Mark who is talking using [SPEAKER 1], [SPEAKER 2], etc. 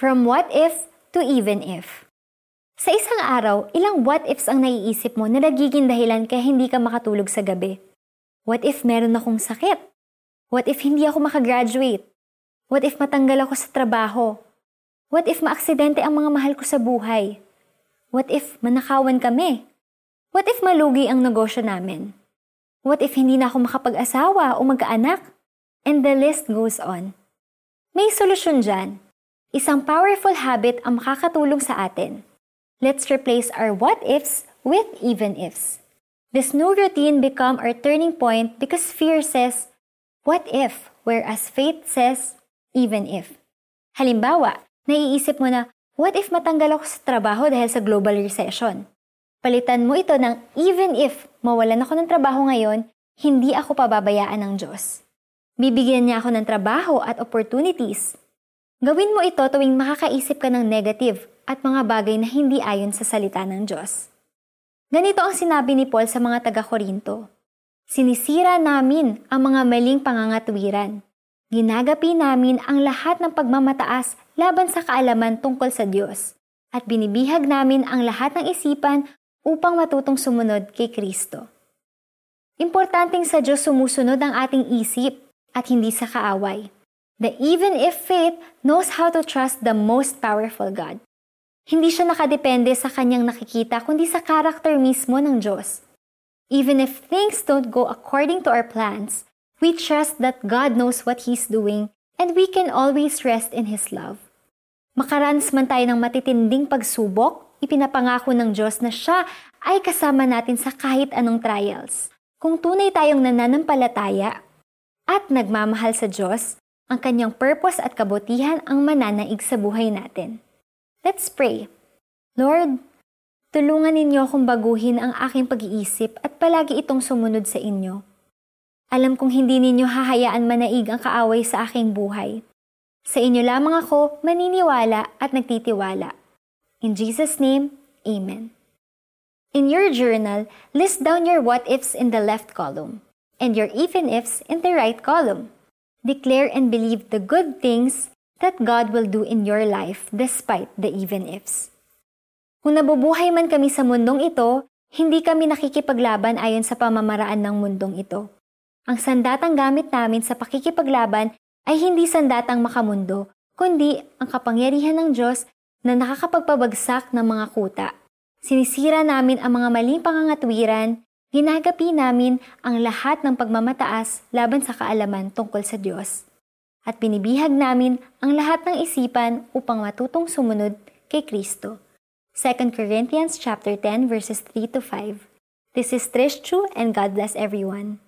[SPEAKER 1] From what if to even if. Sa isang araw, ilang what ifs ang naiisip mo na nagiging dahilan kaya hindi ka makatulog sa gabi? What if meron akong sakit? What if hindi ako makagraduate? What if matanggal ako sa trabaho? What if maaksidente ang mga mahal ko sa buhay? What if manakawan kami? What if malugi ang negosyo namin? What if hindi na ako makapag-asawa o magkaanak? And the list goes on. May solusyon dyan. Isang powerful habit ang makakatulong sa atin. Let's replace our what ifs with even ifs. This new routine become our turning point because fear says, what if, whereas faith says, even if. Halimbawa, naiisip mo na, what if matanggal ako sa trabaho dahil sa global recession? Palitan mo ito ng even if mawalan ako ng trabaho ngayon, hindi ako pababayaan ng Diyos. Bibigyan niya ako ng trabaho at opportunities Gawin mo ito tuwing makakaisip ka ng negative at mga bagay na hindi ayon sa salita ng Diyos. Ganito ang sinabi ni Paul sa mga taga-Korinto. Sinisira namin ang mga maling pangangatwiran. Ginagapi namin ang lahat ng pagmamataas laban sa kaalaman tungkol sa Diyos at binibihag namin ang lahat ng isipan upang matutong sumunod kay Kristo. Importanteng sa Diyos sumusunod ang ating isip at hindi sa kaaway that even if faith knows how to trust the most powerful God. Hindi siya nakadepende sa kanyang nakikita, kundi sa karakter mismo ng Diyos. Even if things don't go according to our plans, we trust that God knows what He's doing and we can always rest in His love. Makaranas man tayo ng matitinding pagsubok, ipinapangako ng Diyos na siya ay kasama natin sa kahit anong trials. Kung tunay tayong nananampalataya at nagmamahal sa Diyos, ang kanyang purpose at kabutihan ang mananaig sa buhay natin. Let's pray. Lord, tulungan ninyo akong baguhin ang aking pag-iisip at palagi itong sumunod sa inyo. Alam kong hindi ninyo hahayaan manaig ang kaaway sa aking buhay. Sa inyo lamang ako maniniwala at nagtitiwala. In Jesus' name, Amen. In your journal, list down your what-ifs in the left column and your even-ifs in the right column. Declare and believe the good things that God will do in your life despite the even-ifs. Kung nabubuhay man kami sa mundong ito, hindi kami nakikipaglaban ayon sa pamamaraan ng mundong ito. Ang sandatang gamit namin sa pakikipaglaban ay hindi sandatang makamundo, kundi ang kapangyarihan ng Diyos na nakakapagpabagsak ng mga kuta. Sinisira namin ang mga maling pangangatwiran, Ginagapi namin ang lahat ng pagmamataas laban sa kaalaman tungkol sa Diyos. At binibihag namin ang lahat ng isipan upang matutong sumunod kay Kristo. 2 Corinthians chapter 10 verses 3 to 5. This is Trish Chu and God bless everyone.